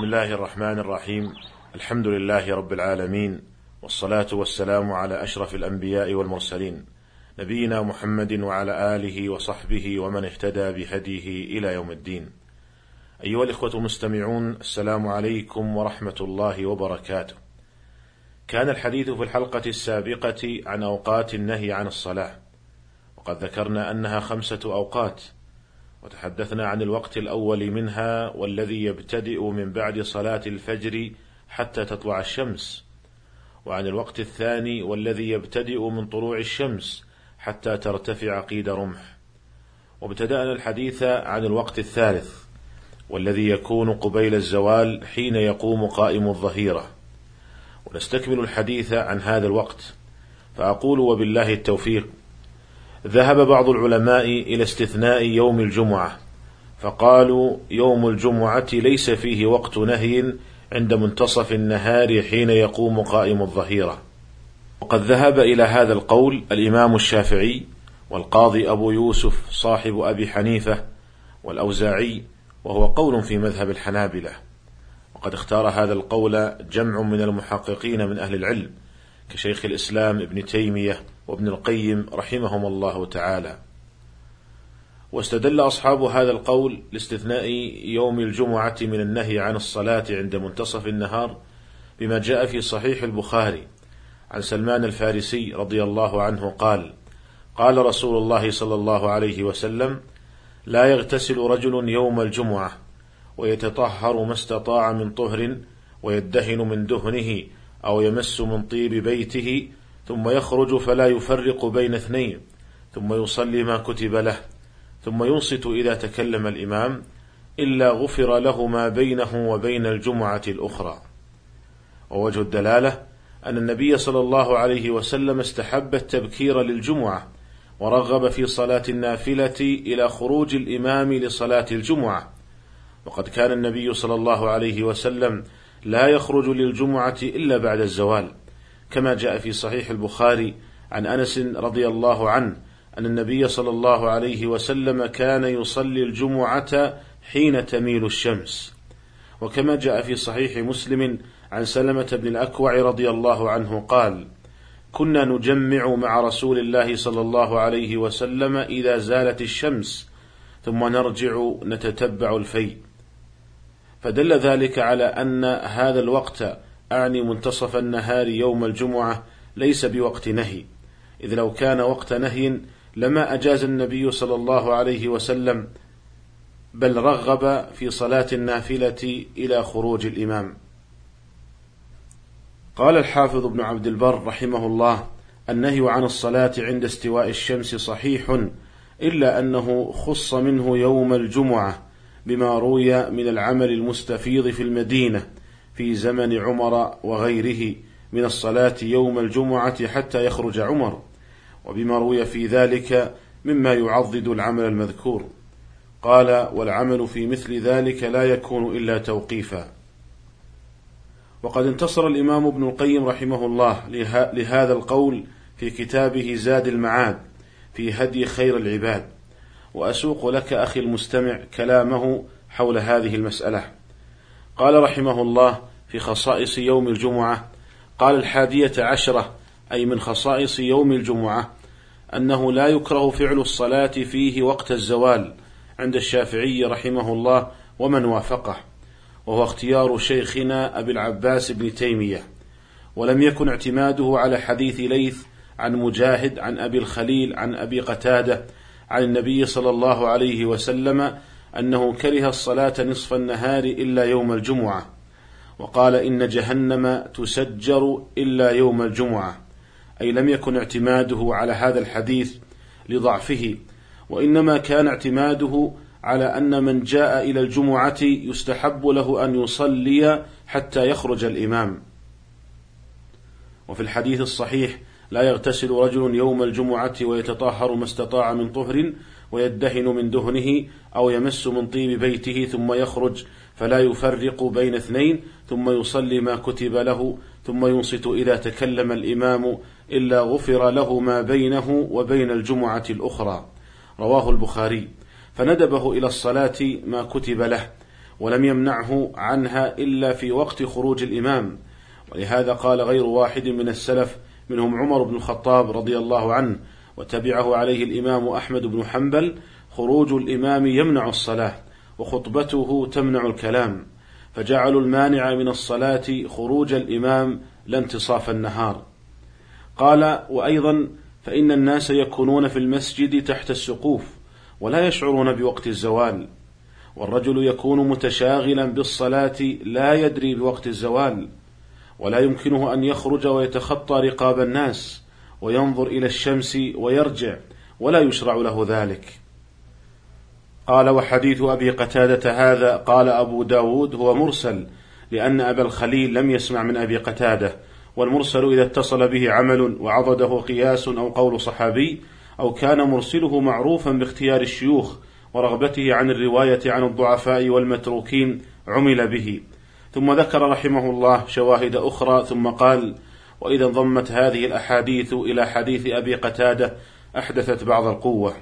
بسم الله الرحمن الرحيم. الحمد لله رب العالمين والصلاة والسلام على أشرف الأنبياء والمرسلين نبينا محمد وعلى آله وصحبه ومن اهتدى بهديه إلى يوم الدين. أيها الإخوة المستمعون السلام عليكم ورحمة الله وبركاته. كان الحديث في الحلقة السابقة عن أوقات النهي عن الصلاة وقد ذكرنا أنها خمسة أوقات وتحدثنا عن الوقت الأول منها والذي يبتدئ من بعد صلاة الفجر حتى تطلع الشمس وعن الوقت الثاني والذي يبتدئ من طلوع الشمس حتى ترتفع قيد رمح. وابتدأنا الحديث عن الوقت الثالث والذي يكون قبيل الزوال حين يقوم قائم الظهيرة. ونستكمل الحديث عن هذا الوقت فأقول وبالله التوفيق. ذهب بعض العلماء إلى استثناء يوم الجمعة فقالوا يوم الجمعة ليس فيه وقت نهي عند منتصف النهار حين يقوم قائم الظهيرة. وقد ذهب إلى هذا القول الإمام الشافعي والقاضي أبو يوسف صاحب أبي حنيفة والأوزاعي وهو قول في مذهب الحنابلة. وقد اختار هذا القول جمع من المحققين من أهل العلم كشيخ الإسلام ابن تيمية وابن القيم رحمهم الله تعالى. واستدل أصحاب هذا القول لاستثناء يوم الجمعة من النهي عن الصلاة عند منتصف النهار بما جاء في صحيح البخاري. عن سلمان الفارسي رضي الله عنه قال قال رسول الله صلى الله عليه وسلم لا يغتسل رجل يوم الجمعة ويتطهر ما استطاع من طهر ويدهن من دهنه أو يمس من طيب بيته ثم يخرج فلا يفرق بين اثنين ثم يصلي ما كتب له ثم ينصت إذا تكلم الإمام إلا غفر له ما بينه وبين الجمعة الأخرى. ووجه الدلالة أن النبي صلى الله عليه وسلم استحب التبكير للجمعة ورغب في صلاة النافلة إلى خروج الإمام لصلاة الجمعة. وقد كان النبي صلى الله عليه وسلم لا يخرج للجمعة إلا بعد الزوال كما جاء في صحيح البخاري عن أنس رضي الله عنه أن النبي صلى الله عليه وسلم كان يصلي الجمعة حين تميل الشمس. وكما جاء في صحيح مسلم عن سلمة بن الأكوع رضي الله عنه قال كنا نجمع مع رسول الله صلى الله عليه وسلم إذا زالت الشمس ثم نرجع نتتبع الفيء فدل ذلك على أن هذا الوقت أعني منتصف النهار يوم الجمعة ليس بوقت نهي. إذ لو كان وقت نهي لما أجاز النبي صلى الله عليه وسلم بل رغب في صلاة النافلة إلى خروج الإمام. قال الحافظ ابن عبد البر رحمه الله النهي عن الصلاة عند استواء الشمس صحيح إلا أنه خص منه يوم الجمعة بما روي من العمل المستفيض في المدينة في زمن عمر وغيره من الصلاة يوم الجمعة حتى يخرج عمر وبما روي في ذلك مما يعضد العمل المذكور. قال والعمل في مثل ذلك لا يكون إلا توقيفا. وقد انتصر الإمام ابن القيم رحمه الله لهذا القول في كتابه زاد المعاد في هدي خير العباد. وأسوق لك أخي المستمع كلامه حول هذه المسألة. قال رحمه الله في خصائص يوم الجمعة قال الحادية عشرة أي من خصائص يوم الجمعة أنه لا يكره فعل الصلاة فيه وقت الزوال عند الشافعي رحمه الله ومن وافقه وهو اختيار شيخنا أبي العباس بن تيمية. ولم يكن اعتماده على حديث ليث عن مجاهد عن أبي الخليل عن أبي قتادة عن النبي صلى الله عليه وسلم أنه كره الصلاة نصف النهار إلا يوم الجمعة وقال إن جهنم تسجر إلا يوم الجمعة أي لم يكن اعتماده على هذا الحديث لضعفه وإنما كان اعتماده على أن من جاء إلى الجمعة يستحب له أن يصلي حتى يخرج الإمام. وفي الحديث الصحيح لا يغتسل رجل يوم الجمعة ويتطهر ما استطاع من طهر ويدهن من دهنه أو يمس من طيب بيته ثم يخرج فلا يفرق بين اثنين ثم يصلي ما كتب له ثم ينصت إذا تكلم الإمام إلا غفر له ما بينه وبين الجمعة الأخرى. رواه البخاري. فندبه إلى الصلاة ما كتب له ولم يمنعه عنها إلا في وقت خروج الإمام. ولهذا قال غير واحد من السلف منهم عمر بن الخطاب رضي الله عنه وتبعه عليه الإمام أحمد بن حنبل خروج الإمام يمنع الصلاة وخطبته تمنع الكلام فجعلوا المانع من الصلاة خروج الإمام لا انتصاف النهار. قال وأيضا فإن الناس يكونون في المسجد تحت السقوف ولا يشعرون بوقت الزوال والرجل يكون متشاغلا بالصلاة لا يدري بوقت الزوال ولا يمكنه أن يخرج ويتخطى رقاب الناس وينظر إلى الشمس ويرجع ولا يشرع له ذلك. قال وحديث أبي قتادة هذا قال أبو داود هو مرسل لأن أبا الخليل لم يسمع من أبي قتادة والمرسل إذا اتصل به عمل وعضده قياس أو قول صحابي أو كان مرسله معروفا باختيار الشيوخ ورغبته عن الرواية عن الضعفاء والمتروكين عمل به. ثم ذكر رحمه الله شواهد أخرى ثم قال وإذا انضمت هذه الأحاديث إلى حديث أبي قتادة أحدثت بعض القوة.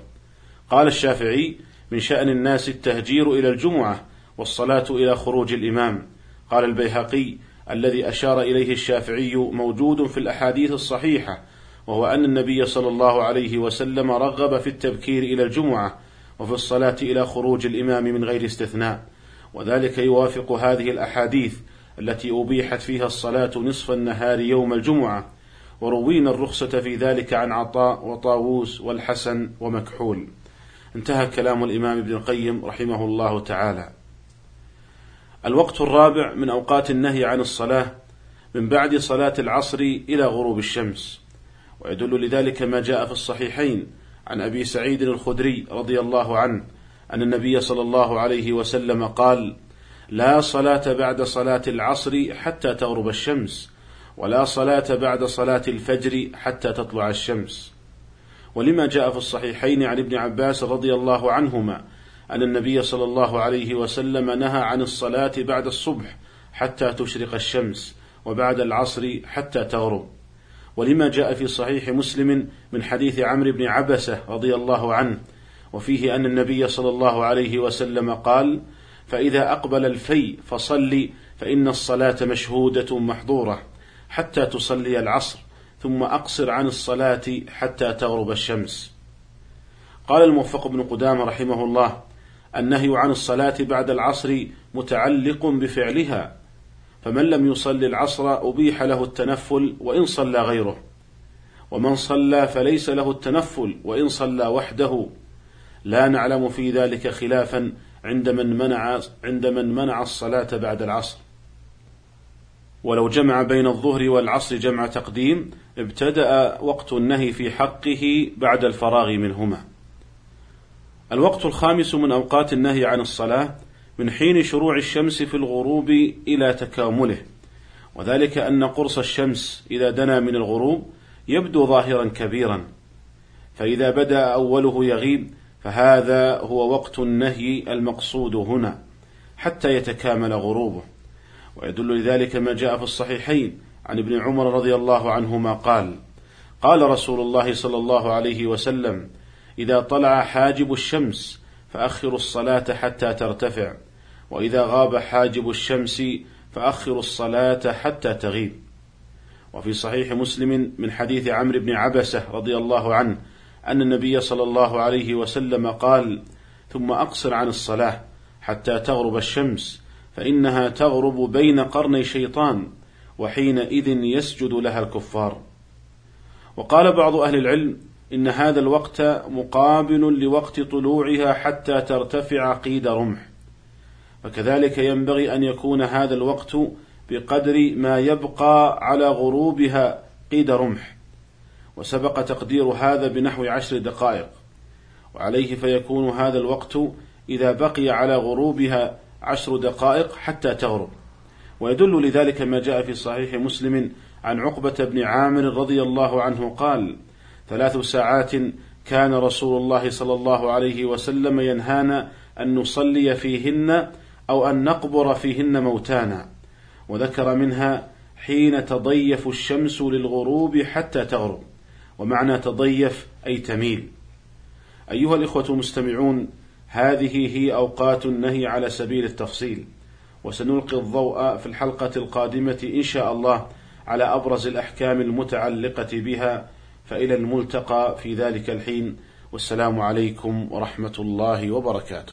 قال الشافعي من شأن الناس التهجير إلى الجمعة والصلاة إلى خروج الإمام. قال البيهقي الذي أشار إليه الشافعي موجود في الأحاديث الصحيحة وهو أن النبي صلى الله عليه وسلم رغب في التبكير إلى الجمعة وفي الصلاة إلى خروج الإمام من غير استثناء. وذلك يوافق هذه الأحاديث التي أبيحت فيها الصلاة نصف النهار يوم الجمعة وروينا الرخصة في ذلك عن عطاء وطاووس والحسن ومكحول. انتهى كلام الإمام ابن القيم رحمه الله تعالى. الوقت الرابع من أوقات النهي عن الصلاة من بعد صلاة العصر إلى غروب الشمس. ويدل لذلك ما جاء في الصحيحين عن أبي سعيد الخدري رضي الله عنه أن النبي صلى الله عليه وسلم قال لا صلاة بعد صلاة العصر حتى تغرب الشمس ولا صلاة بعد صلاة الفجر حتى تطلع الشمس. ولما جاء في الصحيحين عن ابن عباس رضي الله عنهما أن النبي صلى الله عليه وسلم نهى عن الصلاة بعد الصبح حتى تشرق الشمس وبعد العصر حتى تغرب. ولما جاء في صحيح مسلم من حديث عمرو بن عبسة رضي الله عنه وفيه أن النبي صلى الله عليه وسلم قال فإذا أقبل الفي فصل فإن الصلاة مشهودة محظورة حتى تصلي العصر ثم أقصر عن الصلاة حتى تغرب الشمس. قال الموفق بن قدامة رحمه الله النهي عن الصلاة بعد العصر متعلق بفعلها فمن لم يصل العصر أبيح له التنفل وإن صلى غيره ومن صلى فليس له التنفل وإن صلى وحده. لا نعلم في ذلك خلافا عند من منع عند من منع الصلاة بعد العصر. ولو جمع بين الظهر والعصر جمع تقديم ابتدأ وقت النهي في حقه بعد الفراغ منهما. الوقت الخامس من أوقات النهي عن الصلاة من حين شروع الشمس في الغروب إلى تكامله. وذلك أن قرص الشمس إذا دنا من الغروب يبدو ظاهرا كبيرا. فإذا بدأ أوله يغيب فهذا هو وقت النهي المقصود هنا حتى يتكامل غروبه. ويدل لذلك ما جاء في الصحيحين عن ابن عمر رضي الله عنهما قال قال رسول الله صلى الله عليه وسلم إذا طلع حاجب الشمس فأخروا الصلاة حتى ترتفع وإذا غاب حاجب الشمس فأخروا الصلاة حتى تغيب. وفي صحيح مسلم من حديث عمرو بن عبسة رضي الله عنه أن النبي صلى الله عليه وسلم قال ثم أقصر عن الصلاة حتى تغرب الشمس فإنها تغرب بين قرني شيطان وحينئذ يسجد لها الكفار. وقال بعض أهل العلم إن هذا الوقت مقابل لوقت طلوعها حتى ترتفع قيد رمح. فكذلك ينبغي أن يكون هذا الوقت بقدر ما يبقى على غروبها قيد رمح. وسبق تقدير هذا بنحو عشر دقائق وعليه فيكون هذا الوقت إذا بقي على غروبها عشر دقائق حتى تغرب. ويدل لذلك ما جاء في صحيح مسلم عن عقبة بن عامر رضي الله عنه قال ثلاث ساعات كان رسول الله صلى الله عليه وسلم ينهانا أن نصلي فيهن أو أن نقبر فيهن موتانا وذكر منها حين تضيف الشمس للغروب حتى تغرب. ومعنى تضيف أي تميل. أيها الإخوة المستمعون هذه هي أوقات النهي على سبيل التفصيل وسنلقي الضوء في الحلقة القادمة إن شاء الله على أبرز الأحكام المتعلقة بها فإلى الملتقى في ذلك الحين والسلام عليكم ورحمة الله وبركاته.